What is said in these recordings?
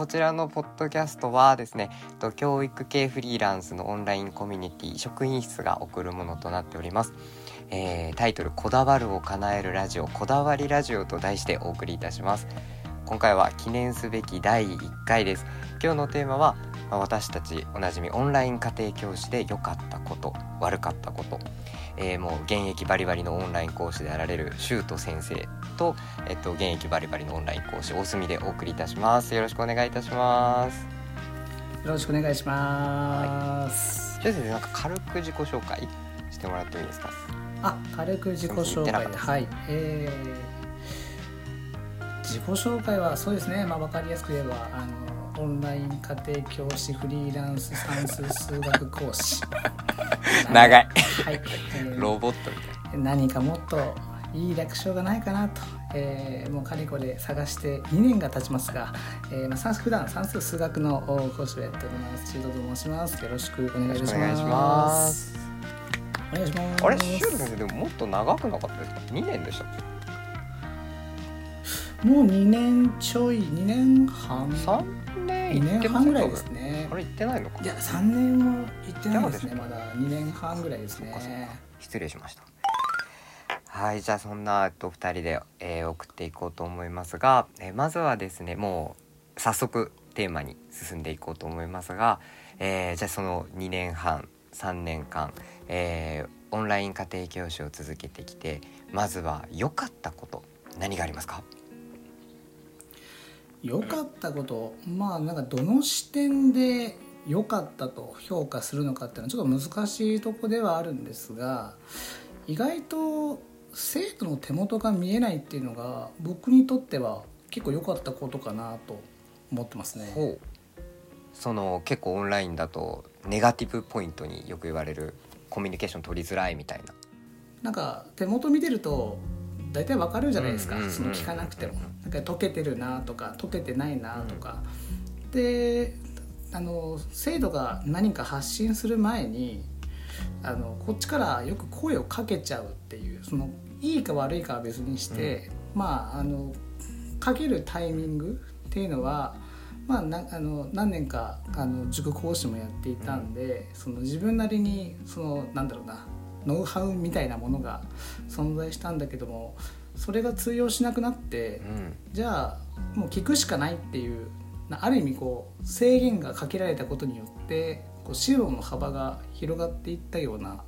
こちらのポッドキャストはですね教育系フリーランスのオンラインコミュニティ職員室が送るものとなっております、えータイトルこだわるを叶えるラジオこだわりラジオと題してお送りいたします。今回は記念すべき第1回です。今日のテーマはまあ私たちおなじみオンライン家庭教師で良かったこと悪かったこと、えーもう現役バリバリのオンライン講師であられるシュート先生と、えっと、現役バリバリのオンライン講師大隅でお送りいたします。よろしくお願いいたします。よろしくお願いします、シュート先生なんか軽く自己紹介してもらってもいいですか？あ軽く自己紹介。はい。えー、自己紹介はそうですね。まあ分かりやすく言えばあのオンライン家庭教師フリーランス算数数学講師。長い。はい、えーロボットみたいな。何かもっといい略称がないかなと、えーもうかれこれ探して2年が経ちますが、えーまあ、普段算数数学のお講師をやっております。シュートと申します。よろしくお願いしますお願いします。お願いします。あれシュ先生でももっと長くなかったですか？2年でしたっもう2年ちょい？2年半？け3年2年半ぐらいですね。あれ行ってないのか。いや3年も行ってないですね。まだ2年半ぐらいですね。失礼しましたはいじゃあそんなえっと2人で、えー送っていこうと思いますが、えーまずはですねもう早速テーマに進んでいこうと思いますが、えーじゃあその2年半3年間、えーオンライン家庭教師を続けてきてまずは良かったこと何がありますか？良かったことまあなんかどの視点で良かったと評価するのかっていうのはちょっと難しいとこではあるんですが意外と生徒の手元が見えないっていうのが僕にとっては結構良かったことかなと思ってますね。ほう。その結構オンラインだとネガティブポイントによく言われるコミュニケーション取りづらいみたいな。なんか手元見てると大体わかるじゃないですか、うんうんうんその聞かなくても。なんか溶けてるなとか溶けてないなとか、であの生徒が何か発信する前にあのこっちからよく声をかけちゃうっていうそのいいか悪いかは別にして、まああのかけるタイミングっていうのはまあ、なあの何年かあの塾講師もやっていたんで、その自分なりにそのなんだろうなノウハウみたいなものが存在したんだけどもそれが通用しなくなってうん。じゃあもう聞くしかないっていうなある意味こう制限がかけられたことによってこう指導の幅が広がっていったような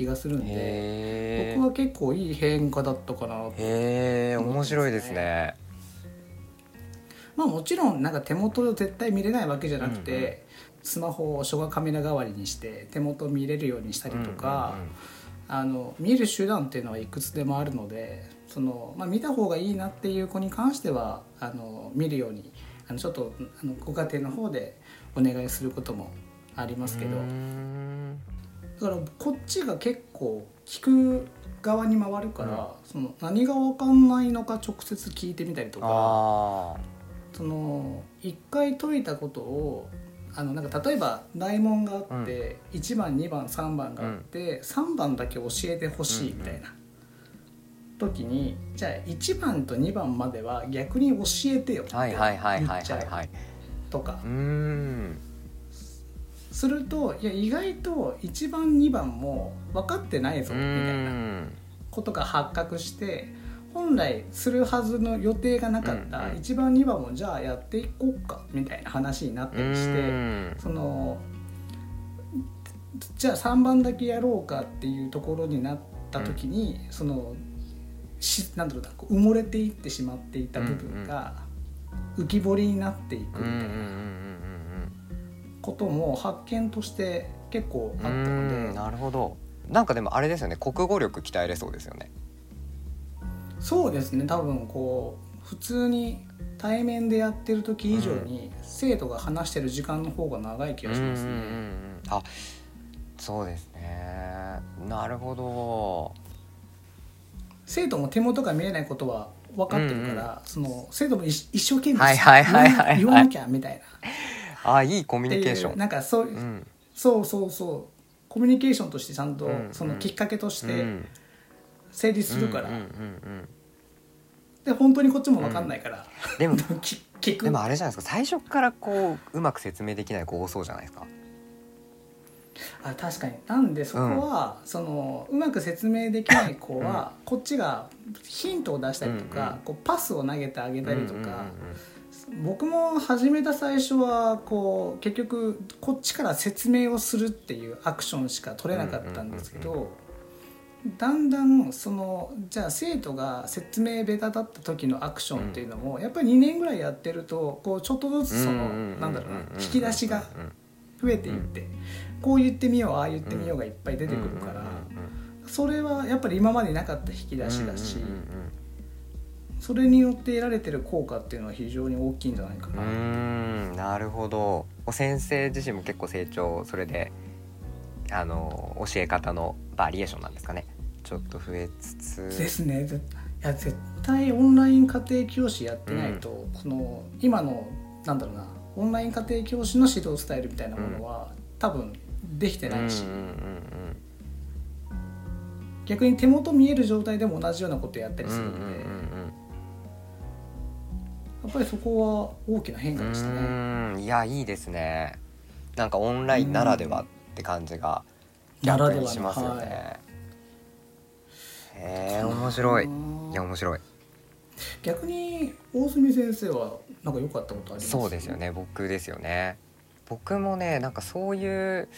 気がするんでへ僕は結構いい変化だったかなへえ面白いですね。まあもちろんなんか手元を絶対見れないわけじゃなくて、うんうんスマホを書画カメラ代わりにして手元を見れるようにしたりとか、あの見る手段っていうのはいくつでもあるのでその、まあ、見た方がいいなっていう子に関してはあの見るようにあのちょっとあのご家庭の方でお願いすることもありますけど、だからこっちが結構聞く側に回るから、その何が分かんないのか直接聞いてみたりとか。あその一回解いたことをあのなんか例えば大問があって、1番2番3番があって、3番だけ教えてほしいみたいな、時にじゃあ1番と2番までは逆に教えてよって言っちゃはいうはいとか。うーんするといや意外と1番2番も分かってないぞうみたいな。ことが発覚して本来するはずの予定がなかったうんうん。1番2番もじゃあやっていこうかみたいな話になったりして。うん。そのじゃあ3番だけやろうかっていうところになった時に、そのしなんだろう埋もれていってしまっていた部分が浮き彫りになっていくみたいなことも発見として結構あったうんうんうのでんなるほど。なんかでもあれですよね。国語力鍛えれそうですよね。そうですね。多分こう普通に対面でやってる時以上に生徒が話してる時間の方が長い気がしますね。うんうんうんうん。あそうですね。なるほど。生徒も手元が見えないことは分かってるから、その生徒も一一生懸命はいはいはいはいはい。言わなきゃみたいなあいいコミュニケーション。なんかそう,、うん。そうそうそう。コミュニケーションとしてちゃんとうんそのきっかけとしてうん。成立するから、うんうんうんうん。で本当にこっちも分かんないから、でも き聞く。でもあれじゃないですか。最初からこううまく説明できない子多そうじゃないですか。あ確かに。なんでそこは、そのうまく説明できない子は、こっちがヒントを出したりとか、うんうん。こうパスを投げてあげたりとか、うんうんうん僕も始めた最初はこう結局こっちから説明をするっていうアクションしか取れなかったんですけど、うんだんだんそのじゃあ生徒が説明ベタだった時のアクションっていうのも、やっぱり2年ぐらいやってるとこうちょっとずつその、なんだろうな引き出しが増えていって、こう言ってみようああ言ってみようがいっぱい出てくるから、それはやっぱり今までなかった引き出しだし、それによって得られてる効果っていうのは非常に大きいんじゃないかな。うーんなるほど。先生自身も結構成長それであの教え方のバリエーションなんですかね。ちょっと増えつつ。ですね。ぜいや絶対オンライン家庭教師やってないと、その今のなんだろうなオンライン家庭教師の指導スタイルみたいなものは、多分できてないし、うんうんうん逆に手元見える状態でも同じようなことやったりうんするので、うんうんうんやっぱりそこは大きな変化でしたね。いやいいですね。なんかオンラインならではって感じが逆にしますよね、はい。へえ面白い。いや面白い。逆に大隅先生はなんか良かったことあります？そうですよね。僕ですよね。僕もねなんかそういう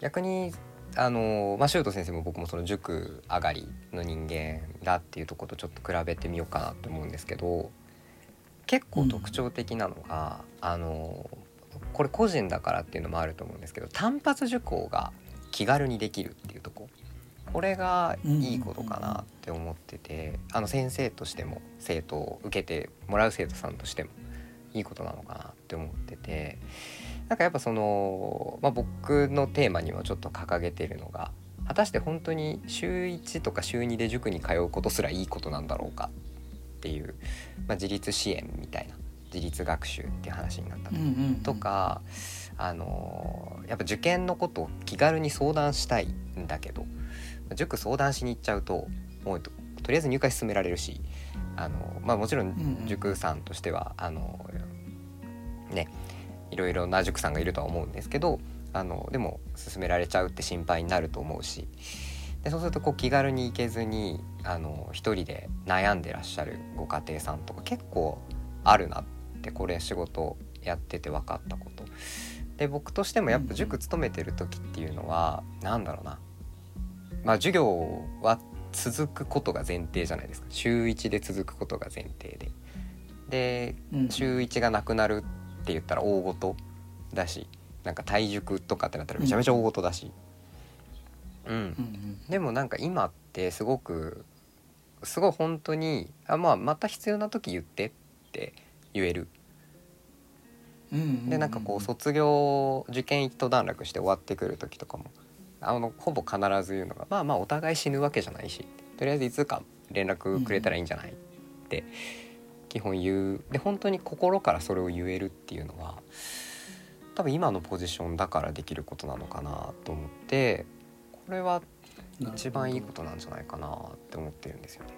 逆にあのまあ修斗先生も僕もその塾上がりの人間だっていうところとちょっと比べてみようかなと思うんですけど結構特徴的なのが、あのこれ個人だからっていうのもあると思うんですけど単発受講が気軽にできるっていうとこ。これがいいことかなって思ってて、あの先生としても生徒を受けてもらう生徒さんとしてもいいことなのかなって思っててなんかやっぱその、まあ、僕のテーマにもちょっと掲げてるのが果たして本当に週1とか週2で塾に通うことすらいいことなんだろうかっていう、まあ、自立支援みたいな自立学習っていう話になったうんうんうん。とか、あのやっぱ受験のことを気軽に相談したいんだけど塾相談しに行っちゃうともうととりあえず入会進められるしあの、まあ、もちろうんうん。ん塾さんとしてはあのねいろいろな塾さんがいるとは思うんですけどあのでも進められちゃうって心配になると思うしでそうするとこう気軽に行けずにあの一人で悩んでらっしゃるご家庭さんとか結構あるなってこれ仕事やってて分かったこと。で僕としてもやっぱ塾勤めてる時っていうのは何だろうな。まあ授業は続くことが前提じゃないですか。週1で続くことが前提で。でうん週1がなくなるって言ったら大事だしなんか体塾とかってなったらめちゃめちゃ大事だし、うんうんうん。でもなんか今ってすごくすごい本当にあ、まあ、また必要な時言ってって言える。うんうんでなんかこう卒業受験一段落して終わってくる時とかもあのほぼ必ず言うのがまあまあお互い死ぬわけじゃないしとりあえずいつか連絡くれたらいいんじゃないって基本言う。で本当に心からそれを言えるっていうのは多分今のポジションだからできることなのかなと思ってこれは一番いいことなんじゃないかなって思ってるんですよね。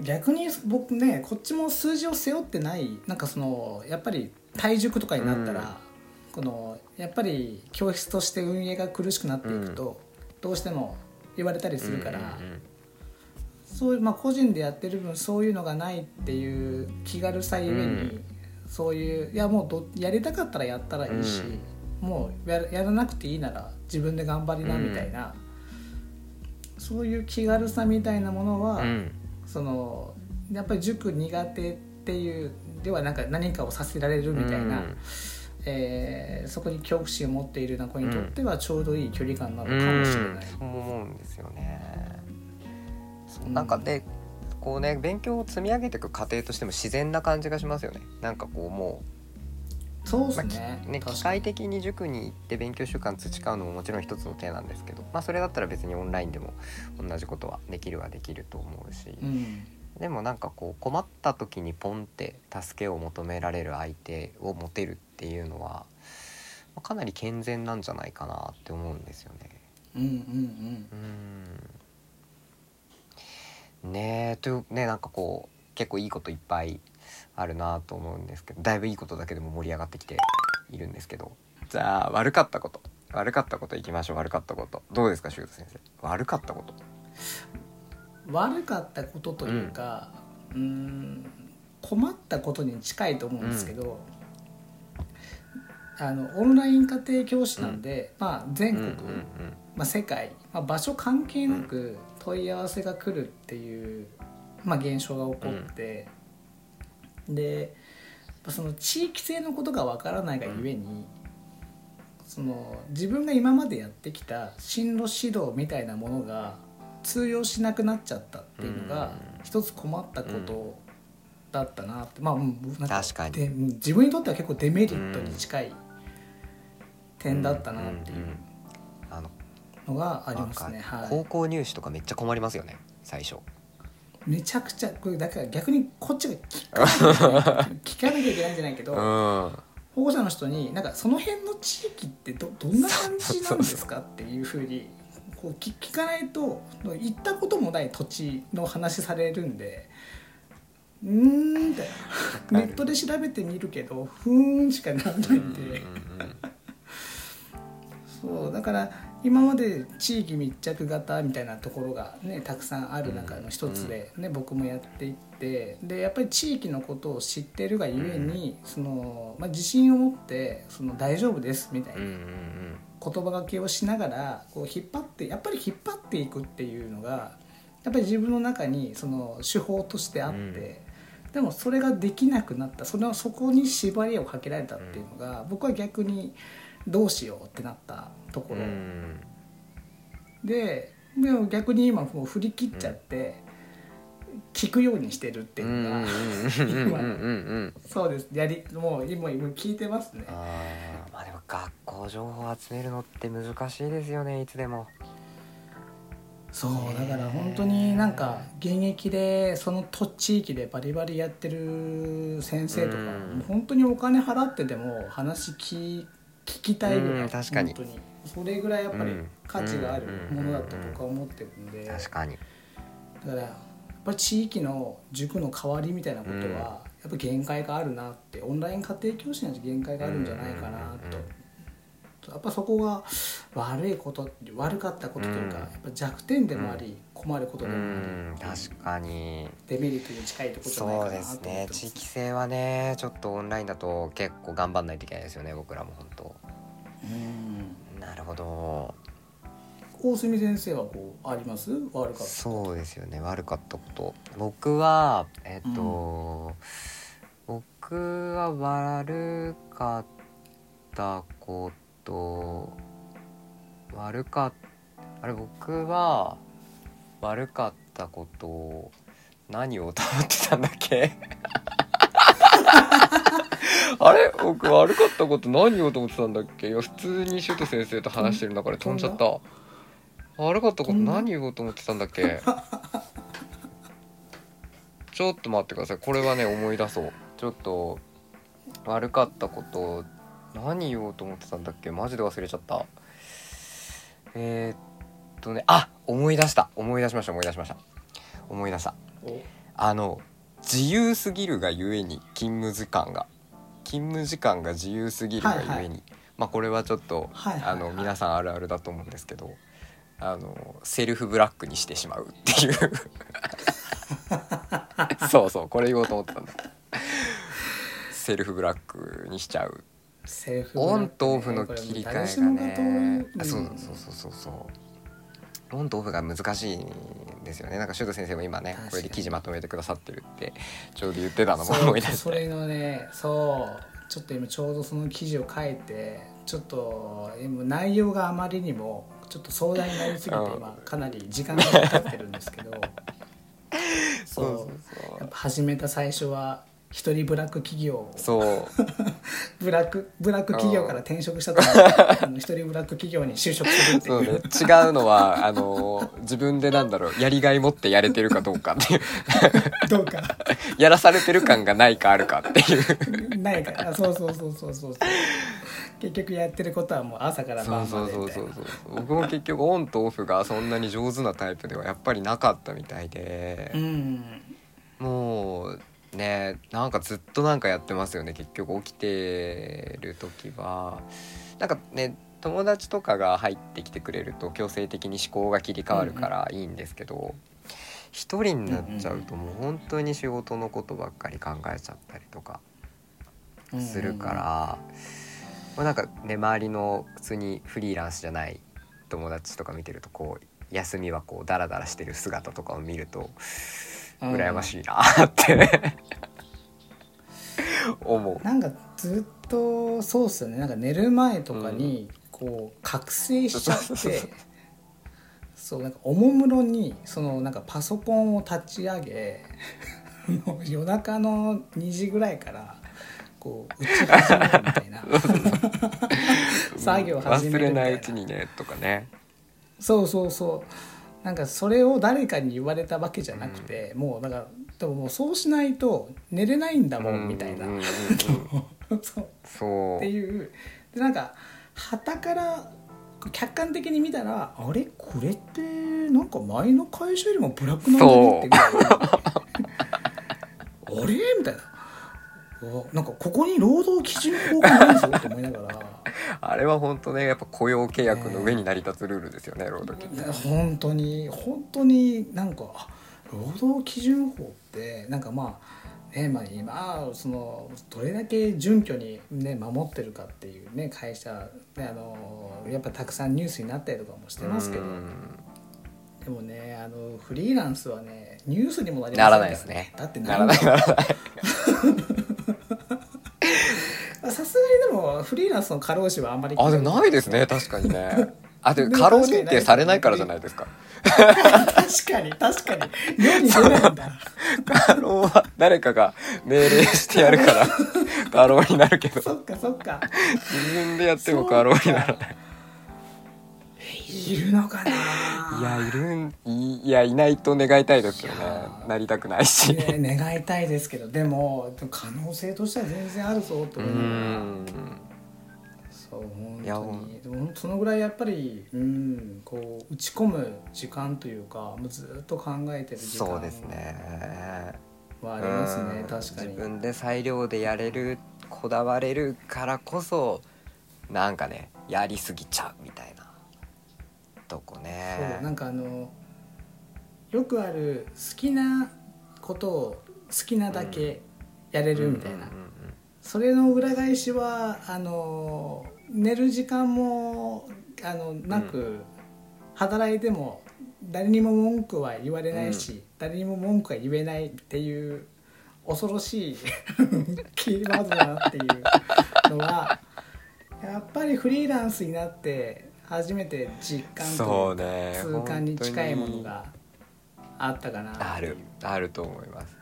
逆に僕ねこっちも数字を背負ってないなんかそのやっぱり体塾とかになったら、うん。このやっぱり教室として運営が苦しくなっていくと、どうしても言われたりするから、うんうんそういうまあ個人でやってる分そういうのがないっていう気軽さゆえに、うん。そういういやもうどやりたかったらやったらいいし、もうややらなくていいなら自分で頑張りなみたいな、そういう気軽さみたいなものは、うんうんそのやっぱり塾苦手っていうではなんか何かをさせられるみたいな、うんえーそこに恐怖心を持っているような子にとってはちょうどいい距離感なのかもしれない。そう思うんですよね。なんかでこうね勉強を積み上げていく過程としても自然な感じがしますよね。なんかこうもそうでう、まあね,、ね機械的に塾に行って勉強習慣培うのももちろん一つの手なんですけど、まあそれだったら別にオンラインでも同じことはできるはできると思うし、うん。でもなんかこう困った時にポンって助けを求められる相手を持てるっていうのは、まあかなり健全なんじゃないかなって思うんですよね。うんうんうん。ねえというねなんかこう結構いいこといっぱいあるなと思うんですけどだいぶいいことだけでも盛り上がってきているんですけどじゃあ悪かったこと悪かったこといきましょう悪かったこと。どうですか修斗先生。悪かったこと。悪かったことというか、うーん困ったことに近いと思うんですけど、あのオンライン家庭教師なんで、まあ、全国、うんうんまあ、世界、まあ、場所関係なく問い合わせが来るっていう、まあ、現象が起こって、でその地域性のことがわからないがゆえに、その自分が今までやってきた進路指導みたいなものが通用しなくなっちゃったっていうのがうん。一つ困ったことだったなって、まあうん確かに。でうん自分にとっては結構デメリットに近い点だったなっていうあののがありますね。はい。高校入試とかめっちゃ困りますよね最初めちゃくちゃこれだから逆にこっちが聞かなきゃいけない。聞かなきゃいけないんじゃないけど、うん。保護者の人になんかその辺の地域ってどどんな感じなんですかっていうふうにこう聞聞かないと行ったこともない土地の話されるんでうーんみたいなネットで調べてみるけどふーんしかならないんで。そうだから今まで地域密着型みたいなところがねたくさんある中の一つで、ね僕もやっていってでやっぱり地域のことを知ってるがゆえに、そのまあ、自信を持ってその大丈夫ですみたいなうんうんうん。言葉がけをしながらこう引っ張ってやっぱり引っ張っていくっていうのがやっぱり自分の中にその手法としてあって、でもそれができなくなった。そのそこに縛りをかけられたっていうのが、僕は逆にどうしようってなったとこうんろ、うん。ででも逆に今もう振り切っちゃって、聞くようにしてるっていううんのが、うんうんうんうんうん。そうです。やりもう今今聞いてますね。あーまあでも学校情報集めるのって難しいですよねいつでも。そうだから本当になんか現役でその土地域でバリバリやってる先生とか本当にお金払ってでも話聞聞きたいぐらいうん確かに。本当に。それぐらいやっぱりうん。価値があるものだと僕は思ってるんで。だか確かにらやっぱり地域の塾の代わりみたいなことうん。はやっぱ限界があるなってオンライン家庭教師には限界があるんじゃないかなと。うんやっぱそこが悪いこと悪かったことというか、うん。やっぱ弱点でもあり、困ることうで。もあんり確かに。デメリットに近いところじゃないそうかなと思ってですね。地域性はねちょっとオンラインだと結構頑張んないといけないですよね僕らも本当。うん。なるほど。大隅先生はこうあります？悪かったそうですよね。悪かったこと。僕はえっと、僕は悪かったこと。悪かっあれ僕は悪かったこと何をと思ってたんだっけ？あれ？僕悪かったこと何をと思ってたんだっけ？いや普通にシュート先生と話してる中で飛んじゃった。悪かったこと何言おうと思ってたんだっけ？ちょっと待ってください。これはね思い出そう。ちょっと悪かったこと何言おうと思ってたんだっけ？マジで忘れちゃった。えー、っとねあ思い出した。思い出しました思い出しました。思い出した。お。あの自由すぎるがゆえに勤務時間が。勤務時間が自由すぎるがゆえに、はいはい。まあこれはちょっと、はいはいはい。あの皆さんあるあるだと思うんですけどあのセルフブラックにしてしまうっていう。そうそうこれ言おうと思ってたんだ。セルフブラックにしちゃう。オンとオフの切り替えがね。通るあそうそうそうそうそうオンとオフが難しいんですよね。なんかシュート先生も今ねこれで記事まとめてくださってるってちょうど言ってたのも思い出して。それのねそうちょっと今ちょうどその記事を書いてちょっと今内容があまりにもちょっと壮大になりすぎてうん今かなり時間がかかってるんですけど。そう。やっぱ始めた最初は一人ブラック企業を。そう。ブラックブラック企業から転職したとあの一人ブラック企業に就職するってそうね。違うのはあの自分でなんだろうやりがい持ってやれてるかどうかっていう。どうか。やらされてる感がないかあるかっていう。ないか。らあそうそうそうそうそう。そう結局やってることはもう朝からそう晩そうそうまでみたいな。そうそう。僕も結局オンとオフがそんなに上手なタイプではやっぱりなかったみたいで。うん。もうねなんかずっとなんかやってますよね結局起きてる時は。なんかね友達とかが入ってきてくれると強制的に思考が切り替わるからいいんですけど、一人になっちゃうともう本当に仕事のことばっかり考えちゃったりとかするから、まあ、なんかね周りの普通にフリーランスじゃない友達とか見てるとこう休みはこうダラダラしてる姿とかを見ると羨ましいなって。思う。なんかずっとそうっすよね。なんか寝る前とかにこう覚醒しちゃって、そうなんかおもむろにそのなんかパソコンを立ち上げ 夜中の2時ぐらいからこう打ち始めるみたいな。作業を始めるみたいな。忘れないうちにねとかね。そうそうそうなんかそれを誰かに言われたわけじゃなくて、もうなんかでももうそうしないと寝れないんだもんみたいな、うんうんうん そう。そう。っていう。でなんか旗から客観的に見たらあれ？これってなんか前の会社よりもブラックなんだね？ってぐらい。あれ？みたいな。おなんかここに労働基準法がないぞと思いながら あれは本当ねやっぱ雇用契約の上に成り立つルールですよね労働基準本当に本当になんかあ労働基準法ってなんかまあねまあ、今そのどれだけ準拠に、ね、守ってるかっていう、ね、会社、ね、あのやっぱたくさんニュースになったりとかもしてますけど。うん。でもねあのフリーランスはねニュースにもなりませんならないですね。だってならないならないさフリーランスの過労死はあんまりあでもない。ですね。確かにね。あで過労認定されないからじゃないですか。確かに確かに。世に出ないんだ。過労は誰かが命令してやるから 過労になるけど。そっかそっか。自分でやっても過労にならないいるのかな。いいやいるんいいやいないと願いたいですよね。なりたくないし。ね、願いたいですけどでも可能性としては全然あるぞとう思いながらん。そう本当に。そのぐらいやっぱりうんこう打ち込む時間というかもうずっと考えてる時間そうですねはありますね。うん確かに。自分で裁量でやれるこだわれるからこそなんかねやりすぎちゃうみたいなとこね。そうなんかあのよくある好きなことを好きなだけやれるみたいな、うんうんうんそれの裏返しはあの寝る時間もあのなく、働いても誰にも文句は言われないし、誰にも文句は言えないっていう恐ろしい キーワードだなっていうのはやっぱりフリーランスになって初めて実感そとうね痛感に近いものがあったかな。あるあると思います。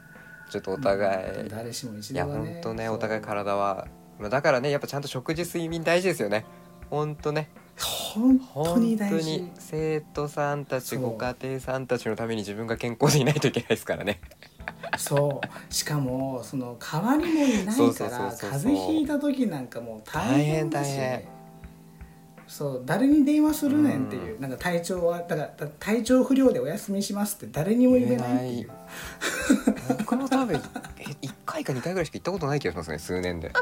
ちょっとお互い、誰しも一いや度はね。本当ねお互い体はまあだからねやっぱちゃんと食事睡眠大事ですよね。本当ね。本当に大事。に生徒さんたちご家庭さんたちのために自分が健康でいないといけないですからね。そう。しかもその代わりもいないから風邪ひいた時なんかもう大変だし大変大変そう誰に電話するねんっていう、なん。か体調はだからだ体調不良でお休みしますって誰にも言えないっていう。僕も多分え1回か2回ぐらいしか行ったことない気がしますね数年で。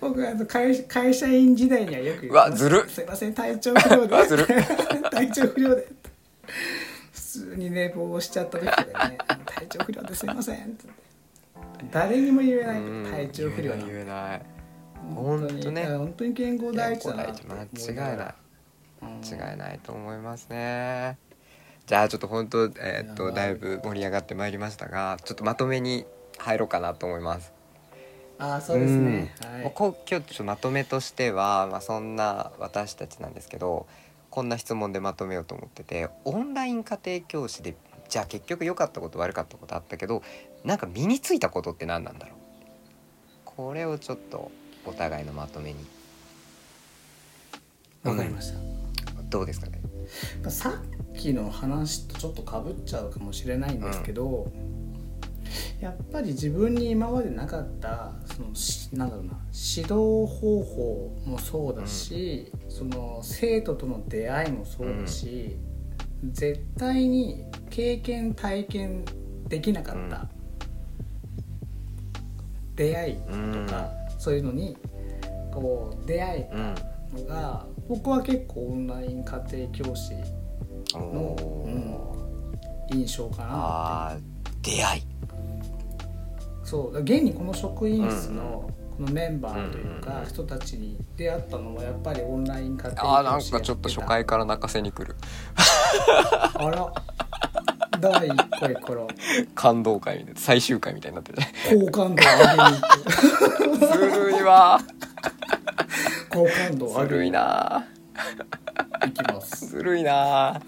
僕あの会社会社員時代にはよく言うわずる。っすいません体調不良で。体調不良で。普通に寝坊しちゃった時でね。体調不良ですいませんって。誰にも言えないうん体調不良な言えない本当ね本当に。健康第一だな間違いない。うん違いないと思いますね。じゃあちょっと本当えーっとだいぶ盛り上がってまいりましたがちょっとまとめに入ろうかなと思います。ああそうですね、うん。はい。今日ちょっとまとめとしては、まあ、そんな私たちなんですけどこんな質問でまとめようと思っててオンライン家庭教師でじゃあ結局良かったこと悪かったことあったけどなんか身についたことって何なんだろう？これをちょっとお互いのまとめに。わかりました、どうですかね。まあさっきの話とちょっとかぶっちゃうかもしれないんですけど、やっぱり自分に今までなかったそのしなんだろうな指導方法もそうだし、その生徒との出会いもそうだし、絶対に経験体験できなかった。出会いうん。とか、そういうのにこう出会えうんたのが、僕は結構オンライン家庭教師おの、ーうん、印象かなあー出会い。そう現にこの職員室のこのメンバーといううんうんうんか人たちに出会ったのはやっぱりオンライン家庭教師あーなんかちょっと初回から泣かせに来る。あら第1回から感動会みたいな最終回みたいになってる。好感度を上げに。行くずるいわ好感度を上げに。ずるいな。行きます。ずるいな。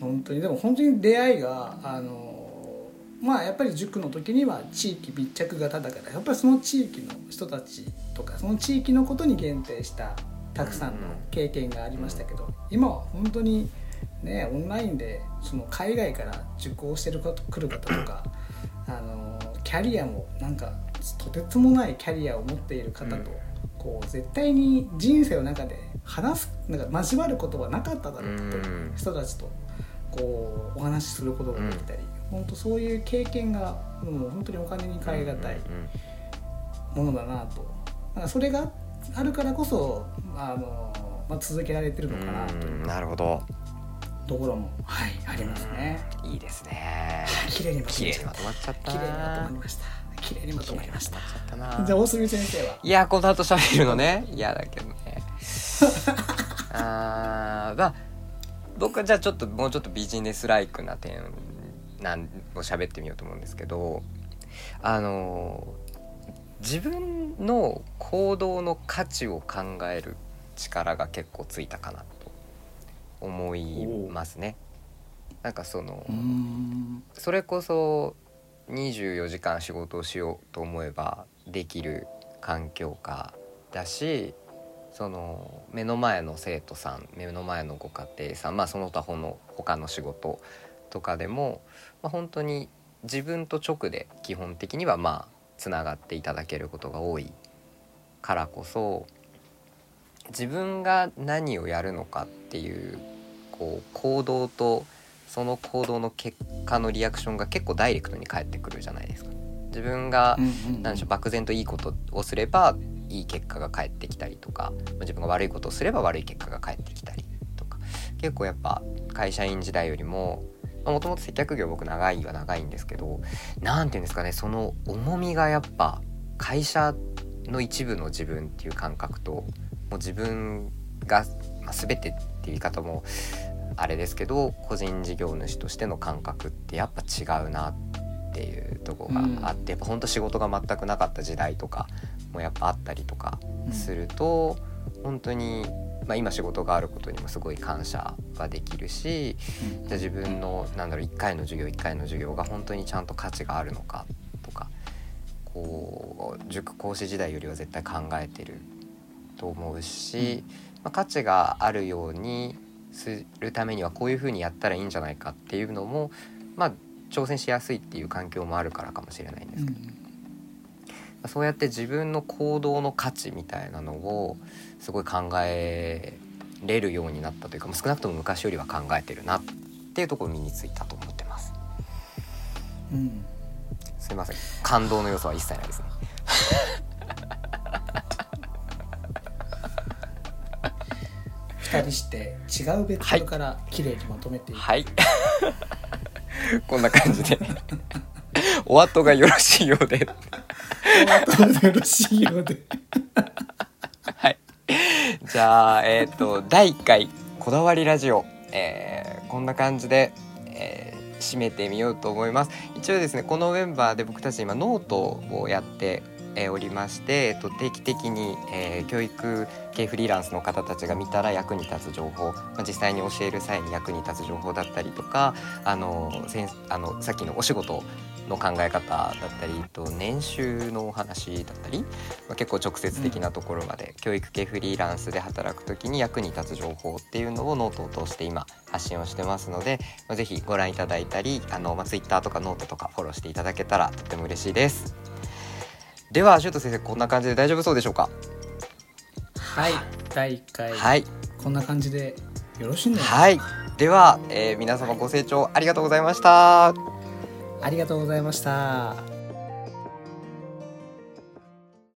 本当にでも本当に出会いがあのまあやっぱり塾の時には地域密着型だからやっぱりその地域の人たちとかその地域のことに限定したたくさんの経験がありましたけど、今は本当にねオンラインでその海外から受講してる方来る方とかあのキャリアもなんかとてつもないキャリアを持っている方と、うん。こう絶対に人生の中で話すなんか交わることはなかっただろうという人たちとこうお話しすることができたり、本当そういう経験がもう本当にお金に換え難いものだなと。なんかそれがあるからこそあの、まあ、続けられてるのかなといううんなるほど。ところも、はい、ありますね。いいですね。綺麗にまと綺まっちゃった。綺麗にまとまりました。綺麗にまとまりました。じゃあ大隅先生は？いやこの後喋るのね。嫌だけどね。あーまあ僕はじゃあちょっともうちょっとビジネスライクな点なんを喋ってみようと思うんですけどあの自分の行動の価値を考える力が結構ついたかなと思いますね。なんかその、んそれこそ24時間仕事をしようと思えばできる環境下だしその目の前の生徒さん目の前のご家庭さんまあその他ほの他の仕事とかでも、まあ、本当に自分と直で基本的にはまあつながっていただけることが多いからこそ自分が何をやるのかっていうこう行動とその行動の結果のリアクションが結構ダイレクトに返ってくるじゃないですか。自分が何でしょう漠然といいことをすればいい結果が返ってきたりとかまあ自分が悪いことをすれば悪い結果が返ってきたりとか結構やっぱ会社員時代よりももともと接客業僕長いは長いんですけど何て言うんですかねその重みがやっぱ会社の一部の自分っていう感覚ともう自分が、まあ、全てっていう言い方もあれですけど個人事業主としての感覚ってやっぱ違うなっていうところがあって、やっぱほんと仕事が全くなかった時代とかもやっぱあったりとかすると、本当に、まあ、今仕事があることにもすごい感謝ができるしじゃあ自分のなんだろう1回の授業1回の授業が本当にちゃんと価値があるのかとかこう塾講師時代よりは絶対考えてると思うし、まあ、価値があるようにするためにはこういうふうにやったらいいんじゃないかっていうのもまあ挑戦しやすいっていう環境もあるからかもしれないんですけど、そうやって自分の行動の価値みたいなのをすごい考えれるようになったというか、まあ少なくとも昔よりは考えてるなっていうところ身についたと思ってます。うん。すいません。感動の要素は一切ないですね。二人して違うベクトルから綺麗にまとめていく、はい。こんな感じで。お後がよろしいようでお後がよろしいようではい。じゃあ、えっ、と、第1回、こだわりラジオ、えーこんな感じで、えー締めてみようと思います。一応ですね、このメンバーで僕たち今ノートをやって、えーおりまして、えっと、定期的に、えー教育系フリーランスの方たちが見たら役に立つ情報、まあ、実際に教える際に役に立つ情報だったりとかあのせんあのさっきのお仕事の考え方だったりと年収のお話だったり、まあ、結構直接的なところまで、教育系フリーランスで働く時に役に立つ情報っていうのをノートを通して今発信をしてますので、まあ、ぜひご覧いただいたりあの、まあ、Twitter とかノートとかフォローしていただけたらとても嬉しいです。ではシュート先生こんな感じで大丈夫そうでしょうか？はい。第1回、はい。こんな感じでよろしいんじゃないはい。では、えー皆様ご清聴ありがとうございました。ありがとうございました。